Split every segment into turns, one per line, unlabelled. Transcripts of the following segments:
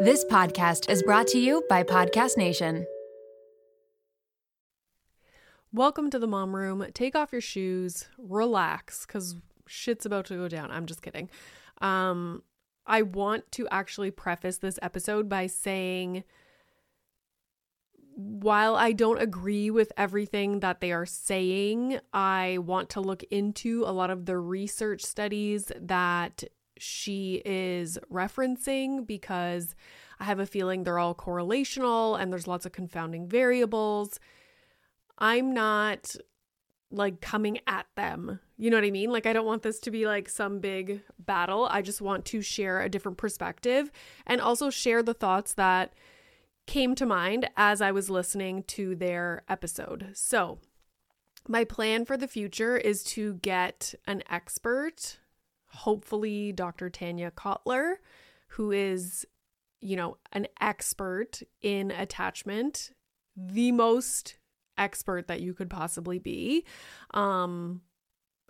This podcast is brought to you by Podcast Nation.
Welcome to the mom room. Take off your shoes, relax, because shit's about to go down. I'm just kidding. Um, I want to actually preface this episode by saying while I don't agree with everything that they are saying, I want to look into a lot of the research studies that she is referencing because I have a feeling they're all correlational and there's lots of confounding variables. I'm not like coming at them. You know what I mean? Like, I don't want this to be like some big battle. I just want to share a different perspective and also share the thoughts that came to mind as I was listening to their episode. So, my plan for the future is to get an expert, hopefully Dr. Tanya Kotler, who is, you know, an expert in attachment, the most expert that you could possibly be. Um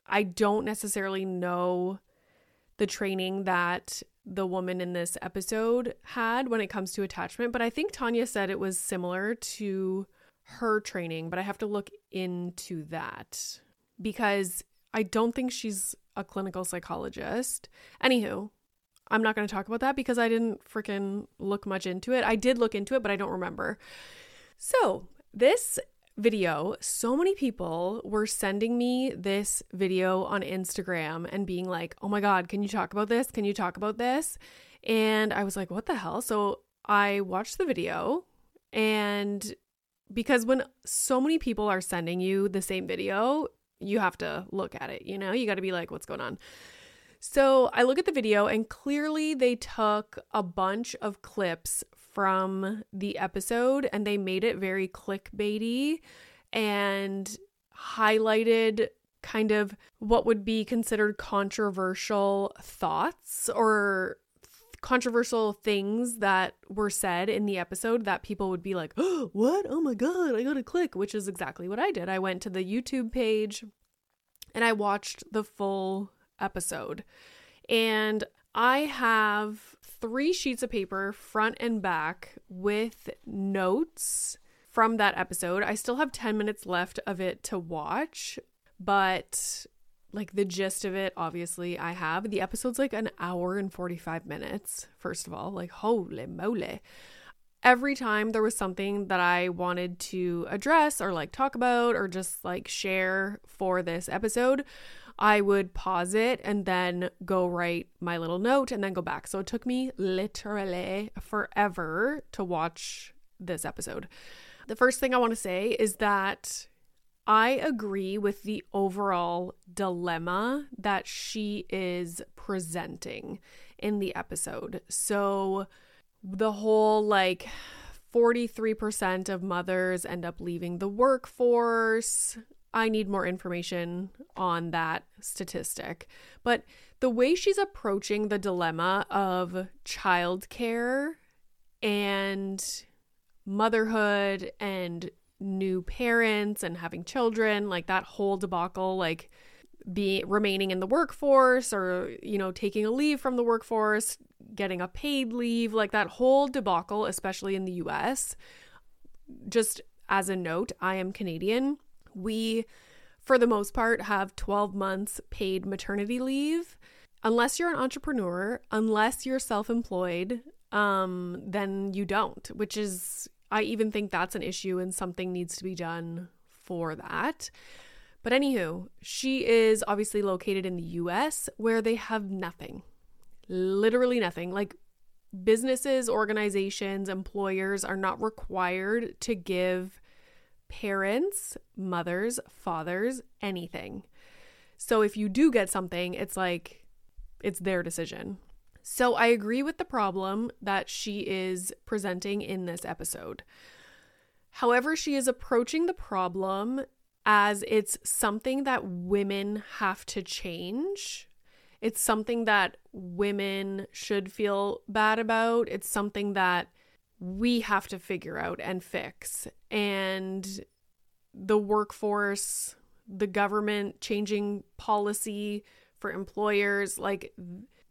I don't necessarily know the training that the woman in this episode had when it comes to attachment, but I think Tanya said it was similar to her training, but I have to look into that because I don't think she's a clinical psychologist. Anywho, I'm not going to talk about that because I didn't freaking look much into it. I did look into it, but I don't remember. So, this video, so many people were sending me this video on Instagram and being like, oh my God, can you talk about this? Can you talk about this? And I was like, what the hell? So I watched the video and because when so many people are sending you the same video, you have to look at it, you know? You got to be like, what's going on? So I look at the video, and clearly they took a bunch of clips from the episode and they made it very clickbaity and highlighted kind of what would be considered controversial thoughts or controversial things that were said in the episode that people would be like, oh, what? Oh my God, I gotta click, which is exactly what I did. I went to the YouTube page and I watched the full episode. And I have three sheets of paper, front and back, with notes from that episode. I still have 10 minutes left of it to watch, but like the gist of it, obviously, I have. The episode's like an hour and 45 minutes, first of all. Like, holy moly. Every time there was something that I wanted to address or like talk about or just like share for this episode, I would pause it and then go write my little note and then go back. So it took me literally forever to watch this episode. The first thing I want to say is that I agree with the overall dilemma that she is presenting in the episode. So the whole like 43% of mothers end up leaving the workforce. I need more information on that statistic. But the way she's approaching the dilemma of childcare and motherhood and new parents and having children, like that whole debacle, like be remaining in the workforce or you know taking a leave from the workforce getting a paid leave like that whole debacle especially in the US just as a note I am Canadian we, for the most part, have 12 months paid maternity leave. Unless you're an entrepreneur, unless you're self employed, um, then you don't, which is, I even think that's an issue and something needs to be done for that. But anywho, she is obviously located in the US where they have nothing. Literally nothing. Like businesses, organizations, employers are not required to give parents, mothers, fathers, anything. So if you do get something, it's like it's their decision. So I agree with the problem that she is presenting in this episode. However, she is approaching the problem as it's something that women have to change. It's something that women should feel bad about. It's something that we have to figure out and fix. And the workforce, the government changing policy for employers, like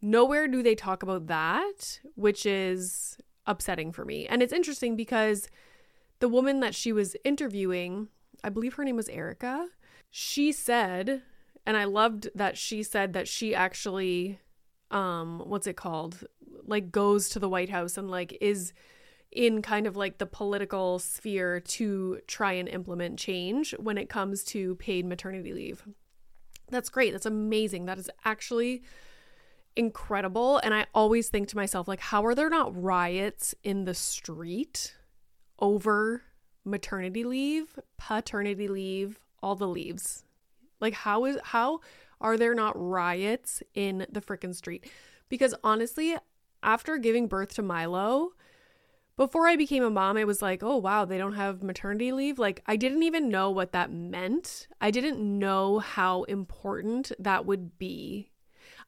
nowhere do they talk about that, which is upsetting for me. And it's interesting because the woman that she was interviewing, I believe her name was Erica, she said, and I loved that she said that she actually um what's it called? like goes to the White House and like is in kind of like the political sphere to try and implement change when it comes to paid maternity leave. That's great. That's amazing. That is actually incredible. And I always think to myself, like, how are there not riots in the street over maternity leave, paternity leave, all the leaves? Like, how is, how are there not riots in the freaking street? Because honestly, after giving birth to Milo, before I became a mom, it was like, oh, wow, they don't have maternity leave. Like, I didn't even know what that meant. I didn't know how important that would be.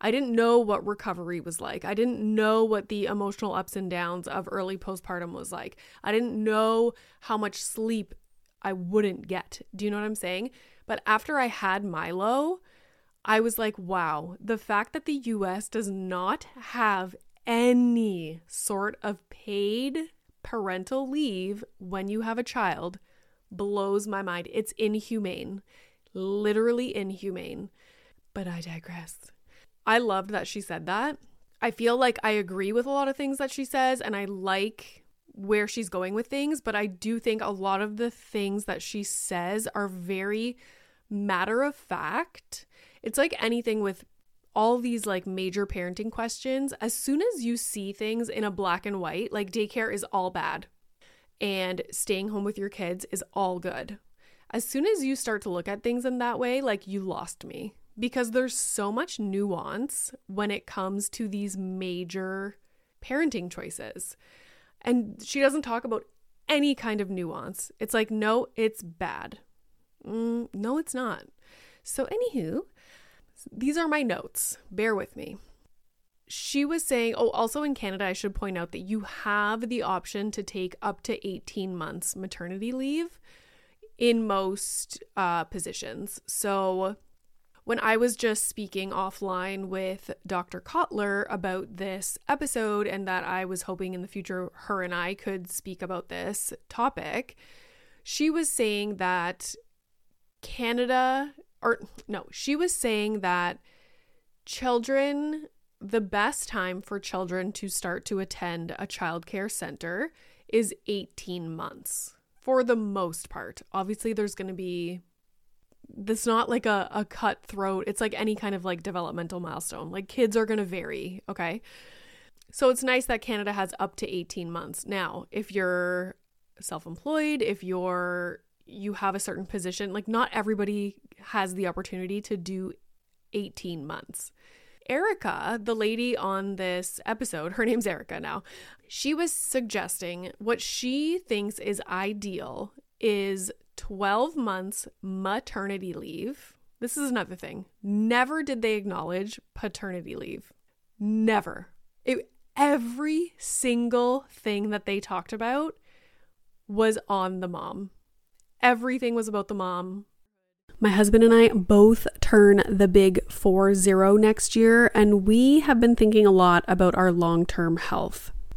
I didn't know what recovery was like. I didn't know what the emotional ups and downs of early postpartum was like. I didn't know how much sleep I wouldn't get. Do you know what I'm saying? But after I had Milo, I was like, wow, the fact that the US does not have any sort of paid parental leave when you have a child blows my mind. It's inhumane, literally inhumane. But I digress. I loved that she said that. I feel like I agree with a lot of things that she says, and I like where she's going with things, but I do think a lot of the things that she says are very matter of fact. It's like anything with all these like major parenting questions, as soon as you see things in a black and white, like daycare is all bad and staying home with your kids is all good. As soon as you start to look at things in that way, like you lost me because there's so much nuance when it comes to these major parenting choices. And she doesn't talk about any kind of nuance. It's like, no, it's bad. Mm, no, it's not. So, anywho, these are my notes. Bear with me. She was saying, oh, also in Canada, I should point out that you have the option to take up to 18 months maternity leave in most uh, positions. So, when I was just speaking offline with Dr. Kotler about this episode and that I was hoping in the future her and I could speak about this topic, she was saying that Canada or no, she was saying that children, the best time for children to start to attend a childcare center is 18 months for the most part. Obviously, there's going to be that's not like a, a cutthroat. It's like any kind of like developmental milestone. Like kids are going to vary. Okay. So it's nice that Canada has up to 18 months. Now, if you're self employed, if you're you have a certain position. Like, not everybody has the opportunity to do 18 months. Erica, the lady on this episode, her name's Erica now, she was suggesting what she thinks is ideal is 12 months maternity leave. This is another thing. Never did they acknowledge paternity leave. Never. It, every single thing that they talked about was on the mom. Everything was about the mom. My husband and I both turn the big 4 0 next year, and we have been thinking a lot about our long term health.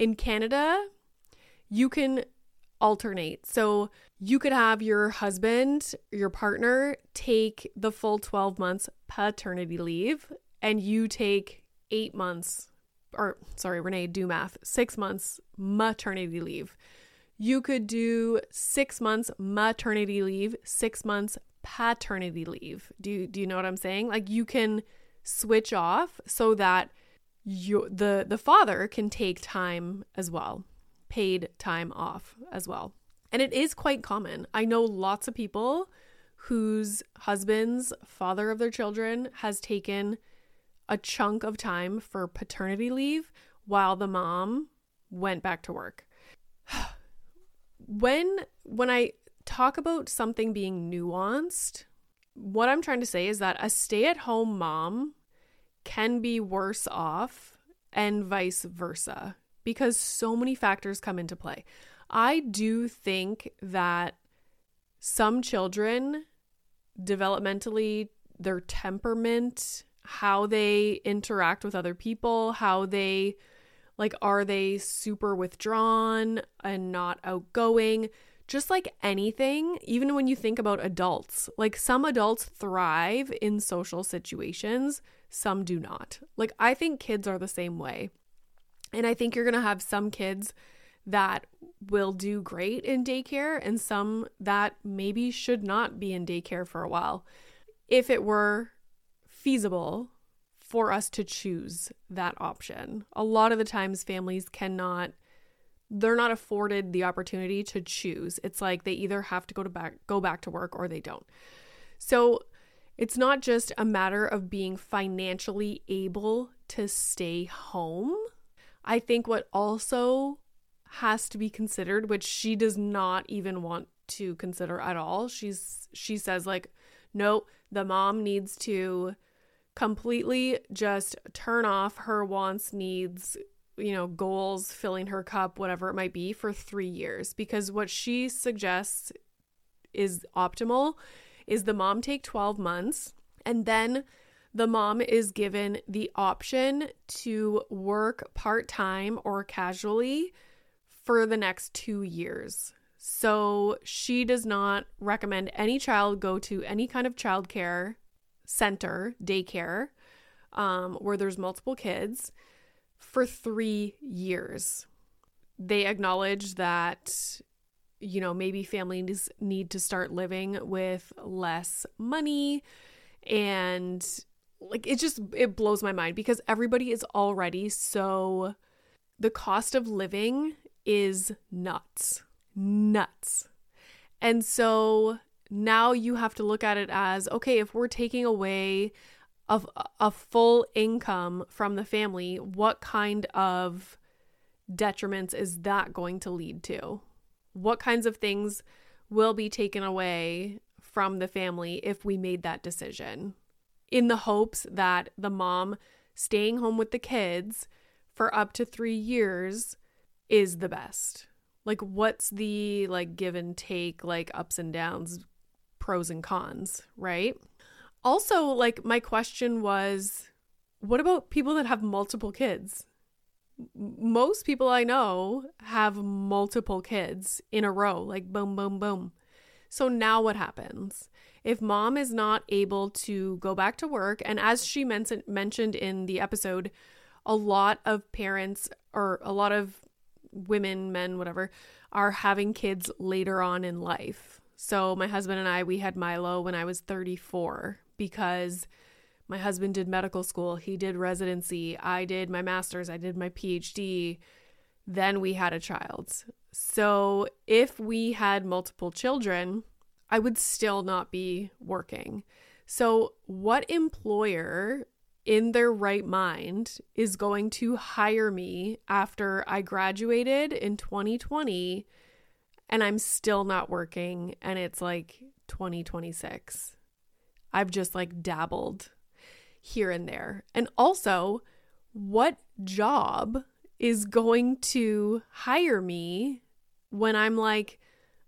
In Canada, you can alternate. So you could have your husband, your partner, take the full 12 months paternity leave, and you take eight months, or sorry, Renee, do math, six months maternity leave. You could do six months maternity leave, six months paternity leave. Do you, do you know what I'm saying? Like you can switch off so that the the father can take time as well paid time off as well. And it is quite common. I know lots of people whose husbands father of their children has taken a chunk of time for paternity leave while the mom went back to work. When when i talk about something being nuanced what i'm trying to say is that a stay-at-home mom can be worse off and vice versa because so many factors come into play. I do think that some children developmentally their temperament, how they interact with other people, how they like are they super withdrawn and not outgoing? Just like anything, even when you think about adults, like some adults thrive in social situations some do not. Like, I think kids are the same way. And I think you're going to have some kids that will do great in daycare and some that maybe should not be in daycare for a while. If it were feasible for us to choose that option, a lot of the times families cannot they're not afforded the opportunity to choose. It's like they either have to go to back go back to work or they don't. So it's not just a matter of being financially able to stay home. I think what also has to be considered, which she does not even want to consider at all. She's she says like, no, the mom needs to completely just turn off her wants, needs, you know, goals, filling her cup, whatever it might be, for three years. Because what she suggests is optimal is the mom take 12 months and then the mom is given the option to work part time or casually for the next two years. So she does not recommend any child go to any kind of childcare center, daycare, um, where there's multiple kids for three years. They acknowledge that you know, maybe families need to start living with less money and like it just it blows my mind because everybody is already so the cost of living is nuts. Nuts. And so now you have to look at it as okay, if we're taking away of a full income from the family, what kind of detriments is that going to lead to? What kinds of things will be taken away from the family if we made that decision. In the hopes that the mom staying home with the kids for up to 3 years is the best. Like what's the like give and take like ups and downs pros and cons right? Also like my question was what about people that have multiple kids? Most people I know have multiple kids in a row, like boom, boom, boom. So now what happens? If mom is not able to go back to work, and as she men- mentioned in the episode, a lot of parents or a lot of women, men, whatever, are having kids later on in life. So my husband and I, we had Milo when I was 34 because my husband did medical school, he did residency, I did my master's, I did my PhD. Then we had a child. So if we had multiple children, I would still not be working. So, what employer in their right mind is going to hire me after I graduated in 2020 and I'm still not working and it's like 2026? I've just like dabbled here and there. And also, what job is going to hire me when I'm like,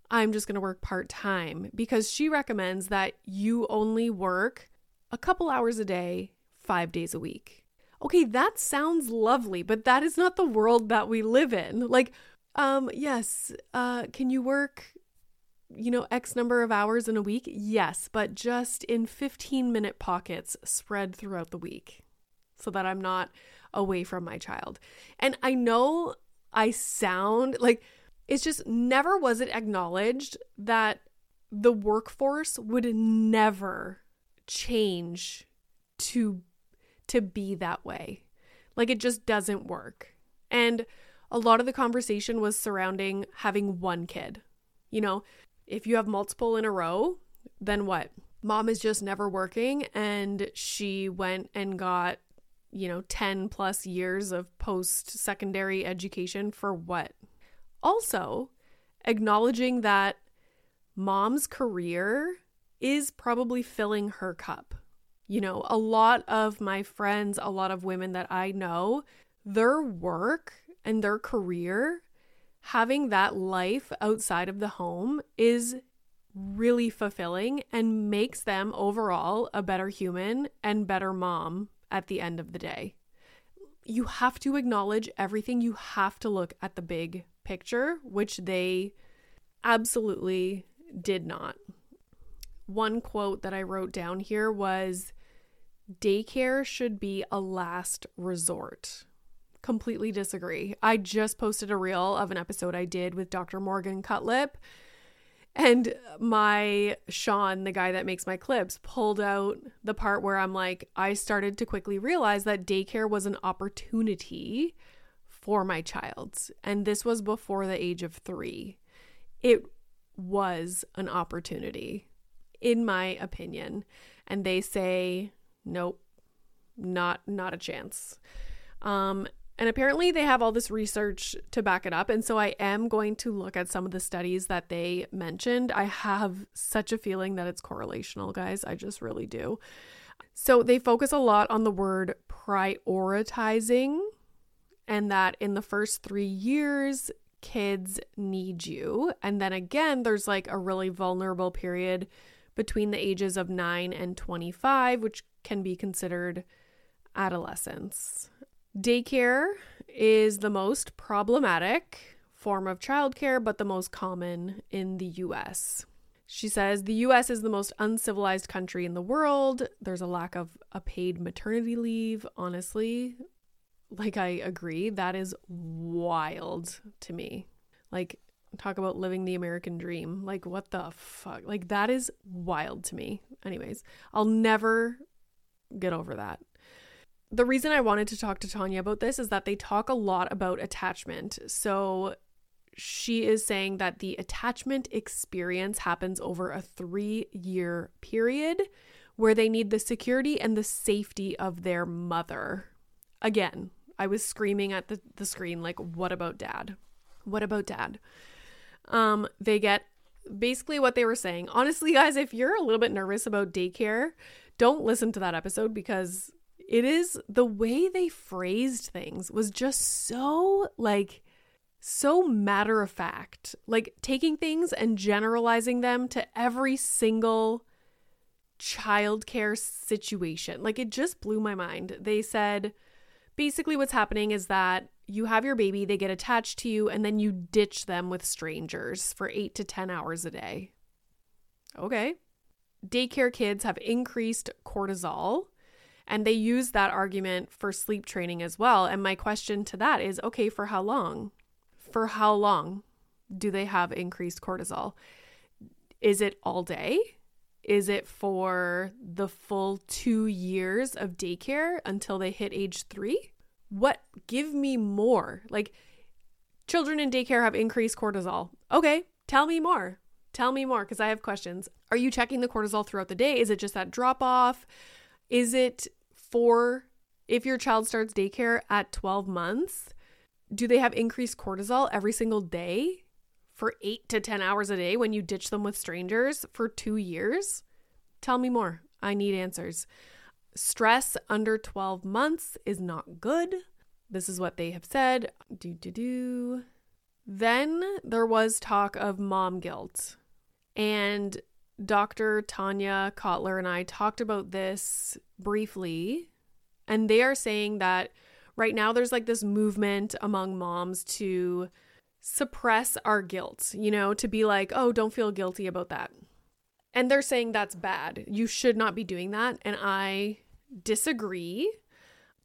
I'm just going to work part time? Because she recommends that you only work a couple hours a day, five days a week. Okay, that sounds lovely, but that is not the world that we live in. Like, um, yes, uh, can you work you know, X number of hours in a week? Yes, but just in 15 minute pockets spread throughout the week so that I'm not away from my child. And I know I sound like it's just never was it acknowledged that the workforce would never change to to be that way. Like it just doesn't work. And a lot of the conversation was surrounding having one kid. You know, if you have multiple in a row, then what? Mom is just never working and she went and got, you know, 10 plus years of post secondary education for what? Also, acknowledging that mom's career is probably filling her cup. You know, a lot of my friends, a lot of women that I know, their work and their career having that life outside of the home is really fulfilling and makes them overall a better human and better mom at the end of the day. You have to acknowledge everything, you have to look at the big picture, which they absolutely did not. One quote that I wrote down here was daycare should be a last resort completely disagree. I just posted a reel of an episode I did with Dr. Morgan Cutlip. And my Sean, the guy that makes my clips, pulled out the part where I'm like, I started to quickly realize that daycare was an opportunity for my child. And this was before the age of three. It was an opportunity, in my opinion. And they say, nope, not not a chance. Um, and apparently, they have all this research to back it up. And so, I am going to look at some of the studies that they mentioned. I have such a feeling that it's correlational, guys. I just really do. So, they focus a lot on the word prioritizing, and that in the first three years, kids need you. And then again, there's like a really vulnerable period between the ages of 9 and 25, which can be considered adolescence. Daycare is the most problematic form of childcare, but the most common in the US. She says the US is the most uncivilized country in the world. There's a lack of a paid maternity leave, honestly. Like, I agree. That is wild to me. Like, talk about living the American dream. Like, what the fuck? Like, that is wild to me. Anyways, I'll never get over that the reason I wanted to talk to Tanya about this is that they talk a lot about attachment. So she is saying that the attachment experience happens over a three year period where they need the security and the safety of their mother. Again, I was screaming at the, the screen, like, what about dad? What about dad? Um, they get basically what they were saying. Honestly, guys, if you're a little bit nervous about daycare, don't listen to that episode because it is the way they phrased things was just so like so matter of fact, like taking things and generalizing them to every single childcare situation. Like it just blew my mind. They said basically what's happening is that you have your baby, they get attached to you, and then you ditch them with strangers for eight to 10 hours a day. Okay. Daycare kids have increased cortisol, and they use that argument for sleep training as well. And my question to that is okay, for how long? For how long do they have increased cortisol? Is it all day? Is it for the full two years of daycare until they hit age three? What, give me more. Like, children in daycare have increased cortisol. Okay, tell me more. Tell me more because I have questions. Are you checking the cortisol throughout the day? Is it just that drop off? Is it for if your child starts daycare at 12 months? Do they have increased cortisol every single day? for eight to 10 hours a day when you ditch them with strangers for two years? Tell me more. I need answers. Stress under 12 months is not good. This is what they have said. Do, do, do. Then there was talk of mom guilt. And Dr. Tanya Kotler and I talked about this briefly. And they are saying that right now there's like this movement among moms to suppress our guilt, you know, to be like, oh, don't feel guilty about that. And they're saying that's bad. You should not be doing that. And I disagree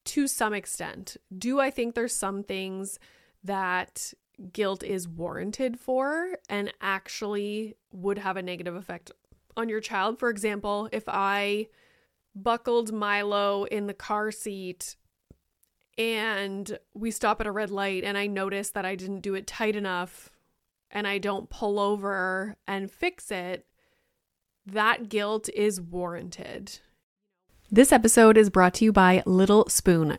to some extent. Do I think there's some things that guilt is warranted for and actually would have a negative effect on your child? For example, if I buckled Milo in the car seat and we stop at a red light and I notice that I didn't do it tight enough and I don't pull over and fix it, that guilt is warranted. This episode is brought to you by Little Spoon.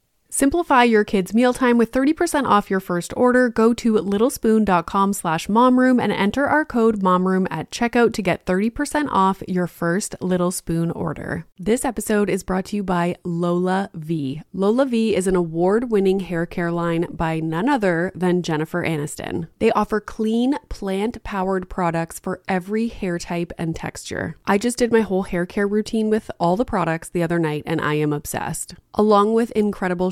Simplify your kids' mealtime with 30% off your first order. Go to littlespoon.com slash momroom and enter our code momroom at checkout to get 30% off your first Little Spoon order. This episode is brought to you by LolaVie. Lola V is an award-winning hair care line by none other than Jennifer Aniston. They offer clean, plant-powered products for every hair type and texture. I just did my whole hair care routine with all the products the other night and I am obsessed. Along with incredible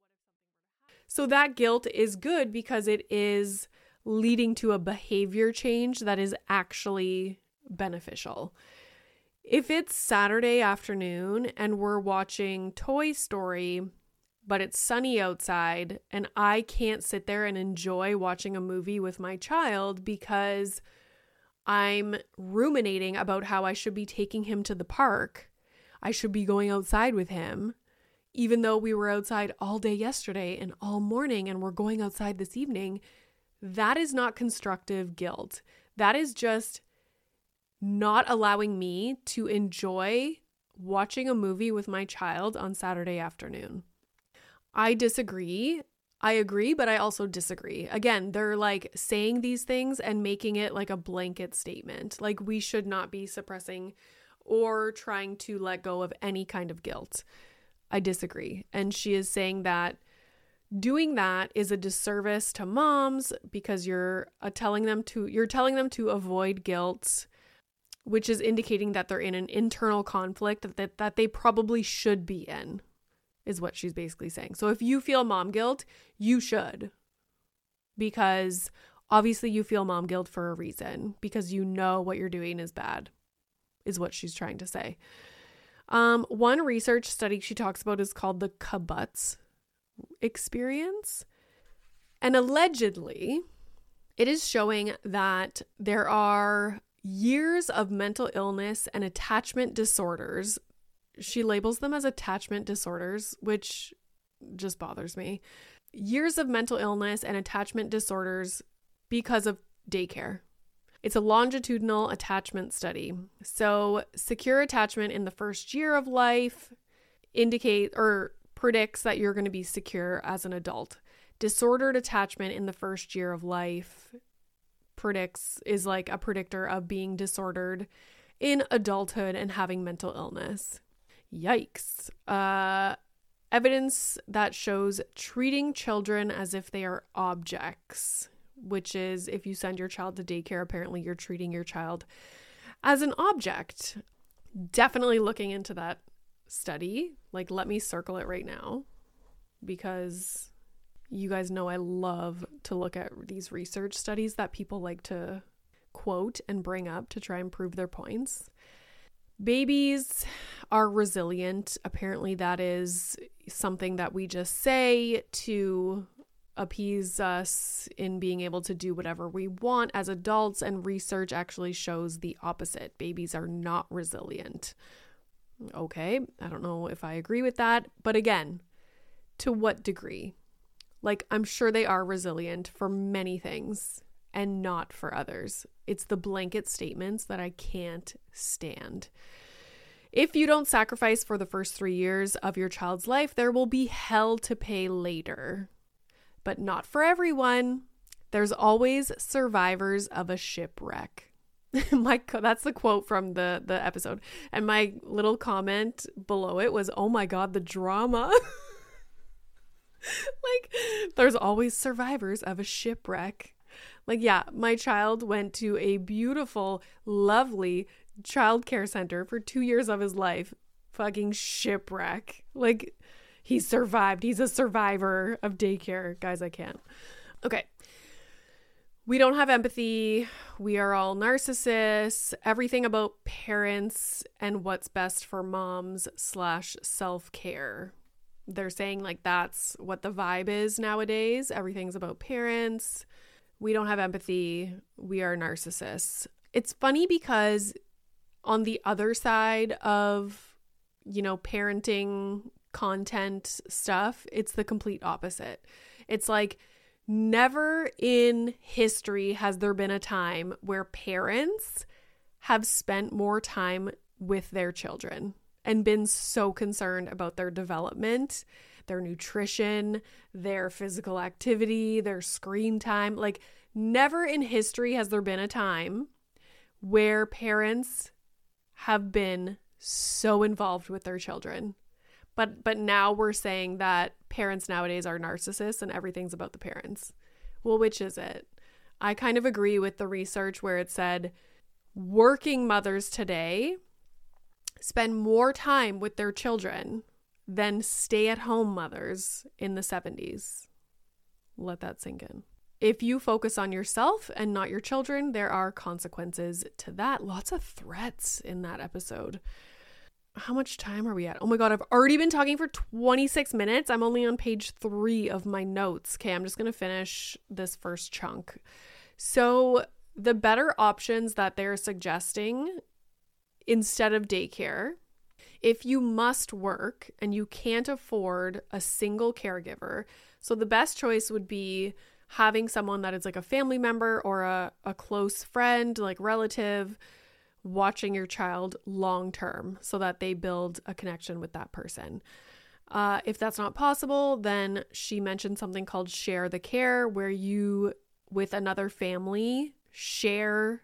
So that guilt is good because it is leading to a behavior change that is actually beneficial. If it's Saturday afternoon and we're watching Toy Story, but it's sunny outside and I can't sit there and enjoy watching a movie with my child because I'm ruminating about how I should be taking him to the park, I should be going outside with him, even though we were outside all day yesterday and all morning and we're going outside this evening. That is not constructive guilt. That is just not allowing me to enjoy watching a movie with my child on Saturday afternoon. I disagree. I agree, but I also disagree. Again, they're like saying these things and making it like a blanket statement. Like we should not be suppressing or trying to let go of any kind of guilt. I disagree. And she is saying that doing that is a disservice to moms because you're uh, telling them to you're telling them to avoid guilt which is indicating that they're in an internal conflict that, that they probably should be in, is what she's basically saying. So if you feel mom guilt, you should. Because obviously you feel mom guilt for a reason, because you know what you're doing is bad, is what she's trying to say. Um, one research study she talks about is called the Kibbutz experience. And allegedly, it is showing that there are years of mental illness and attachment disorders. She labels them as attachment disorders, which just bothers me. Years of mental illness and attachment disorders because of daycare. It's a longitudinal attachment study. So, secure attachment in the first year of life indicate or predicts that you're going to be secure as an adult. Disordered attachment in the first year of life predicts is like a predictor of being disordered in adulthood and having mental illness. Yikes. Uh evidence that shows treating children as if they are objects, which is if you send your child to daycare, apparently you're treating your child as an object. Definitely looking into that study. Like, let me circle it right now because you guys know I love to look at these research studies that people like to quote and bring up to try and prove their points. Babies are resilient. Apparently, that is something that we just say to appease us in being able to do whatever we want as adults, and research actually shows the opposite. Babies are not resilient. Okay, I don't know if I agree with that, but again, to what degree? Like, I'm sure they are resilient for many things and not for others. It's the blanket statements that I can't stand. If you don't sacrifice for the first three years of your child's life, there will be hell to pay later. But not for everyone. There's always survivors of a shipwreck. my that's the quote from the the episode. And my little comment below it was, "Oh my god, the drama." like there's always survivors of a shipwreck. Like yeah, my child went to a beautiful, lovely child care center for 2 years of his life. Fucking shipwreck. Like he survived. He's a survivor of daycare. Guys, I can't. Okay. We don't have empathy. We are all narcissists. Everything about parents and what's best for moms slash self care they're saying like that's what the vibe is nowadays. Everything's about parents. We don't have empathy. We are narcissists. It's funny because on the other side of, you know, parenting content stuff, it's the complete opposite. It's like never in history has there been a time where parents have spent more time with their children and been so concerned about their development, their nutrition, their physical activity, their screen time. Like, never in history has there been a time where parents have been so involved with their children. But but now we're saying that parents nowadays are narcissists and everything's about the parents. Well, which is it? I kind of agree with the research where it said working mothers today spend more time with their children than stay at home mothers in the 70s. Let that sink in. If you focus on yourself and not your children, there are consequences to that. Lots of threats in that episode. How much time are we at? Oh my God, I've already been talking for 26 minutes. I'm only on page three of my notes. Okay, I'm just going to finish this first chunk. So, the better options that they're suggesting instead of daycare if you must work and you can't afford a single caregiver, so the best choice would be having someone that is like a family member or a, a close friend, like relative, watching your child long term so that they build a connection with that person. Uh, if that's not possible, then she mentioned something called share the care, where you, with another family, share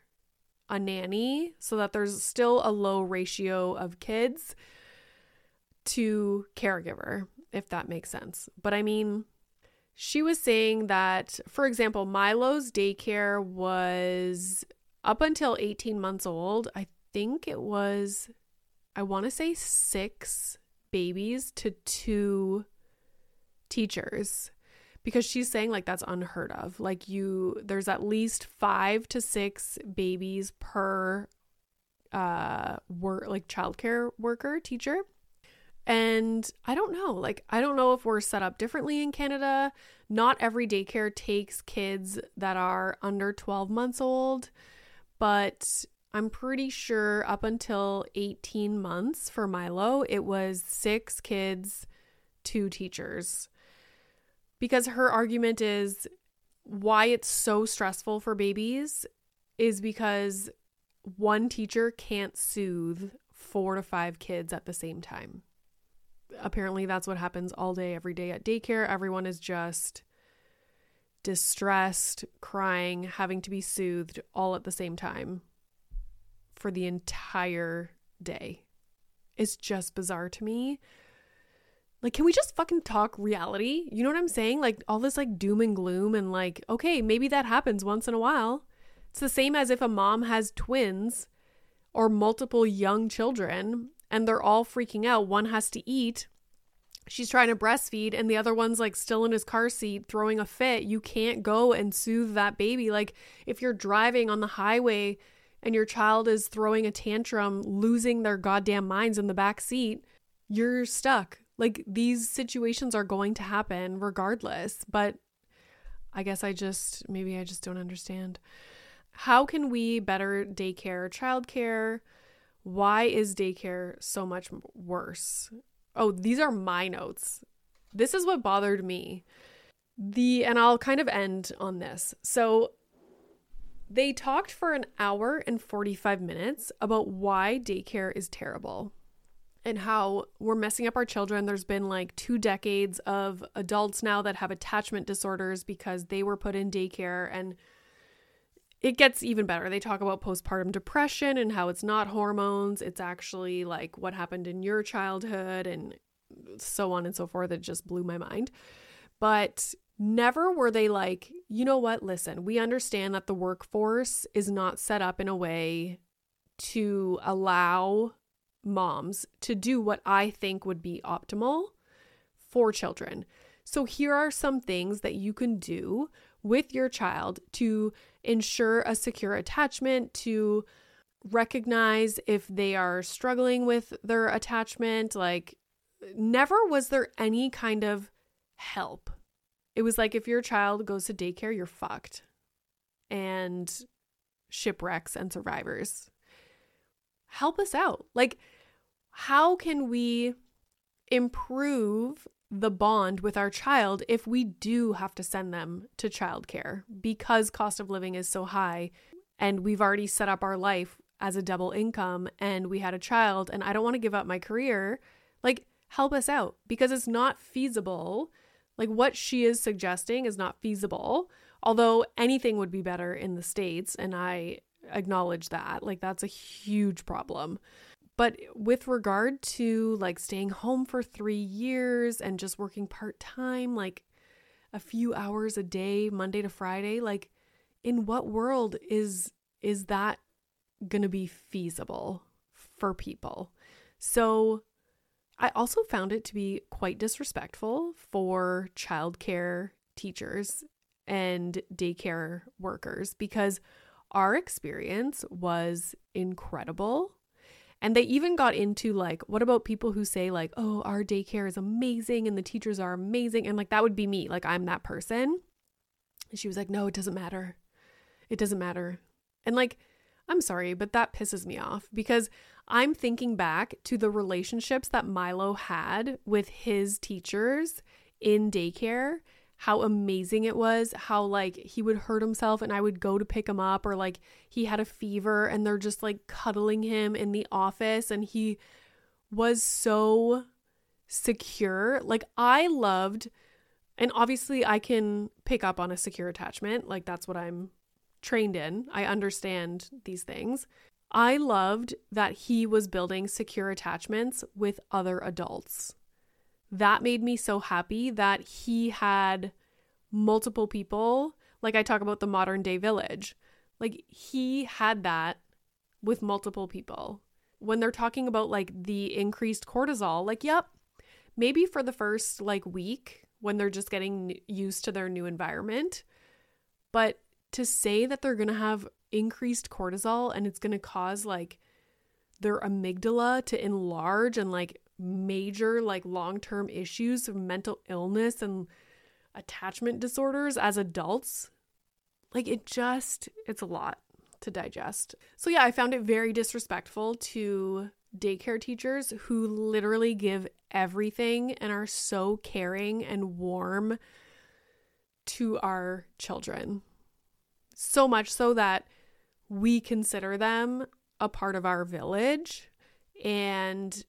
a nanny so that there's still a low ratio of kids to caregiver, if that makes sense. But I mean, she was saying that, for example, Milo's daycare was up until 18 months old. I think it was, I want to say six babies to two teachers because she's saying like that's unheard of. Like you there's at least 5 to 6 babies per uh work like childcare worker, teacher. And I don't know, like I don't know if we're set up differently in Canada. Not every daycare takes kids that are under 12 months old, but I'm pretty sure up until 18 months for Milo, it was 6 kids, 2 teachers because her argument is why it's so stressful for babies is because one teacher can't soothe four to five kids at the same time. Apparently, that's what happens all day, every day at daycare. Everyone is just distressed, crying, having to be soothed all at the same time for the entire day. It's just bizarre to me. Like, can we just fucking talk reality? You know what I'm saying? Like, all this like doom and gloom, and like, okay, maybe that happens once in a while. It's the same as if a mom has twins or multiple young children and they're all freaking out. One has to eat. She's trying to breastfeed, and the other one's like still in his car seat throwing a fit. You can't go and soothe that baby. Like, if you're driving on the highway and your child is throwing a tantrum, losing their goddamn minds in the back seat, you're stuck. Like these situations are going to happen regardless, but I guess I just maybe I just don't understand. How can we better daycare, childcare? Why is daycare so much worse? Oh, these are my notes. This is what bothered me. The and I'll kind of end on this. So they talked for an hour and 45 minutes about why daycare is terrible and how we're messing up our children. There's been like two decades of adults now that have attachment disorders because they were put in daycare and it gets even better. They talk about postpartum depression and how it's not hormones, it's actually like what happened in your childhood and so on and so forth. It just blew my mind. But never were they like, you know what, listen, we understand that the workforce is not set up in a way to allow moms to do what I think would be optimal for children. So, here are some things that you can do with your child to ensure a secure attachment, to recognize if they are struggling with their attachment. Like, never was there any kind of help. It was like if your child goes to daycare, you're fucked. And shipwrecks and survivors. Help us out. Like, how can we improve the bond with our child if we do have to send them to childcare because cost of living is so high and we've already set up our life as a double income and we had a child and I don't want to give up my career, like help us out because it's not feasible. Like what she is suggesting is not feasible. Although anything would be better in the States, and I acknowledge that. Like that's a huge problem. But with regard to like staying home for three years and just working part time, like a few hours a day, Monday to Friday, like in what world is is that gonna be feasible for people? So I also found it to be quite disrespectful for childcare teachers and daycare workers because our experience was incredible and they even got into like, what about people who say, like, oh, our daycare is amazing and the teachers are amazing? And like, that would be me. Like, I'm that person. And she was like, no, it doesn't matter. It doesn't matter. And like, I'm sorry, but that pisses me off because I'm thinking back to the relationships that Milo had with his teachers in daycare, how amazing it was, how like he would hurt himself and I would go to pick him up, or like he had a fever and they're just like cuddling him in the office and he was so secure. Like I loved, and obviously I can pick up on a secure attachment, like that's what I'm trained in. I understand these things. I loved that he was building secure attachments with other adults. That made me so happy that he had multiple people. Like I talk about the modern day village. Like he had that with multiple people. When they're talking about like the increased cortisol, like, yep, maybe for the first like week when they're just getting used to their new environment. But to say that they're going to have increased cortisol and it's going to cause like their amygdala to enlarge and like major like long-term issues of mental illness and attachment disorders as adults like it just it's a lot to digest. So yeah, I found it very disrespectful to daycare teachers who literally give everything and are so caring and warm to our children. So much so that we consider them a part of our village. And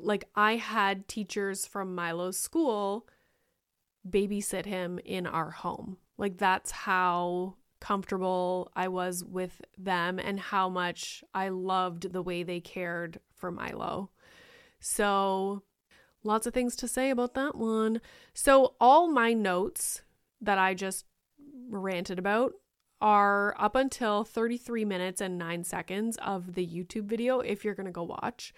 like, I had teachers from Milo's school babysit him in our home. Like, that's how comfortable I was with them and how much I loved the way they cared for Milo. So, lots of things to say about that one. So, all my notes that I just ranted about are up until 33 minutes and 9 seconds of the YouTube video if you're going to go watch.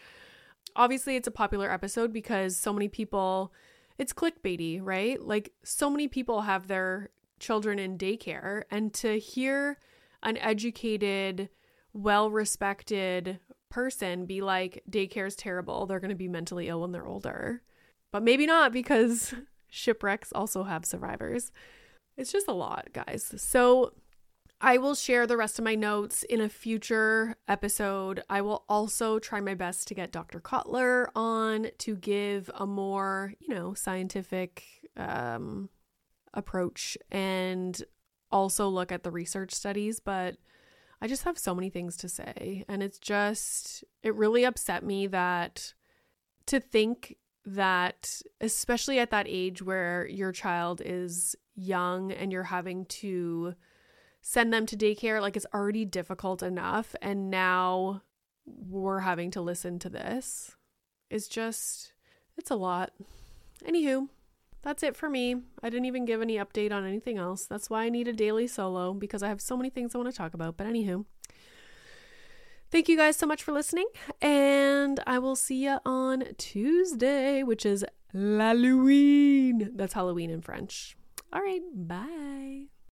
Obviously, it's a popular episode because so many people, it's clickbaity, right? Like, so many people have their children in daycare, and to hear an educated, well respected person be like, daycare is terrible, they're going to be mentally ill when they're older. But maybe not because shipwrecks also have survivors. It's just a lot, guys. So, I will share the rest of my notes in a future episode. I will also try my best to get Dr. Kotler on to give a more, you know, scientific um, approach and also look at the research studies. But I just have so many things to say. And it's just, it really upset me that to think that, especially at that age where your child is young and you're having to send them to daycare. Like it's already difficult enough. And now we're having to listen to this. It's just, it's a lot. Anywho, that's it for me. I didn't even give any update on anything else. That's why I need a daily solo because I have so many things I want to talk about. But anywho, thank you guys so much for listening. And I will see you on Tuesday, which is Halloween. That's Halloween in French. All right, bye.